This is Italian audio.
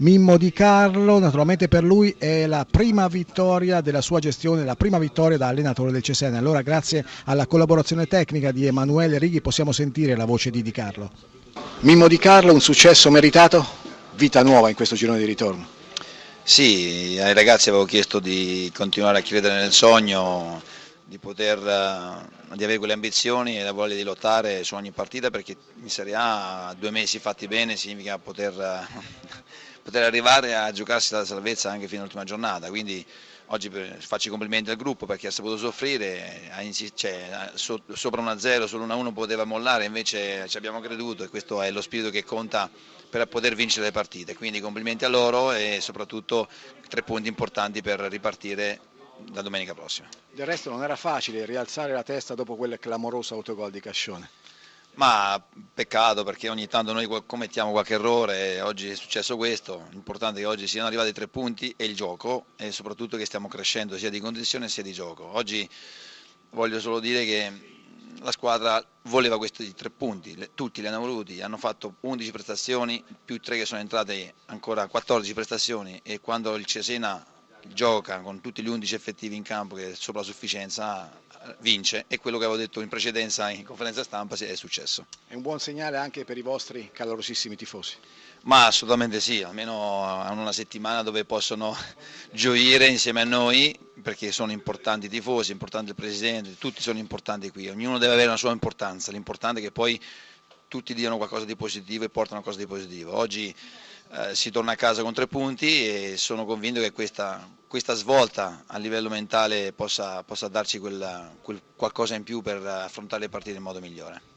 Mimmo Di Carlo, naturalmente per lui è la prima vittoria della sua gestione, la prima vittoria da allenatore del Cesena. Allora grazie alla collaborazione tecnica di Emanuele Righi possiamo sentire la voce di Di Carlo. Mimmo Di Carlo, un successo meritato, vita nuova in questo girone di ritorno. Sì, ai ragazzi avevo chiesto di continuare a credere nel sogno, di poter eh, di avere quelle ambizioni e la voglia di lottare su ogni partita perché in Serie A due mesi fatti bene significa poter, poter arrivare a giocarsi la salvezza anche fino all'ultima giornata. Quindi oggi faccio i complimenti al gruppo perché ha saputo soffrire, cioè, sopra 1-0, solo 1-1 poteva mollare, invece ci abbiamo creduto e questo è lo spirito che conta per poter vincere le partite. Quindi complimenti a loro e soprattutto tre punti importanti per ripartire la domenica prossima. Del resto non era facile rialzare la testa dopo quel clamoroso autogol di Cascione. Ma peccato perché ogni tanto noi commettiamo qualche errore, oggi è successo questo, l'importante è che oggi siano arrivati tre punti e il gioco e soprattutto che stiamo crescendo sia di condizione sia di gioco. Oggi voglio solo dire che la squadra voleva questi tre punti, tutti li hanno voluti, hanno fatto 11 prestazioni, più tre che sono entrate ancora 14 prestazioni e quando il Cesena gioca con tutti gli 11 effettivi in campo che è sopra sufficienza vince e quello che avevo detto in precedenza in conferenza stampa è successo. È un buon segnale anche per i vostri calorosissimi tifosi? Ma assolutamente sì, almeno hanno una settimana dove possono gioire insieme a noi perché sono importanti i tifosi, importante il presidente, tutti sono importanti qui, ognuno deve avere una sua importanza, l'importante è che poi tutti diano qualcosa di positivo e portano qualcosa di positivo. Oggi eh, si torna a casa con tre punti e sono convinto che questa, questa svolta a livello mentale possa, possa darci quel, quel qualcosa in più per affrontare le partite in modo migliore.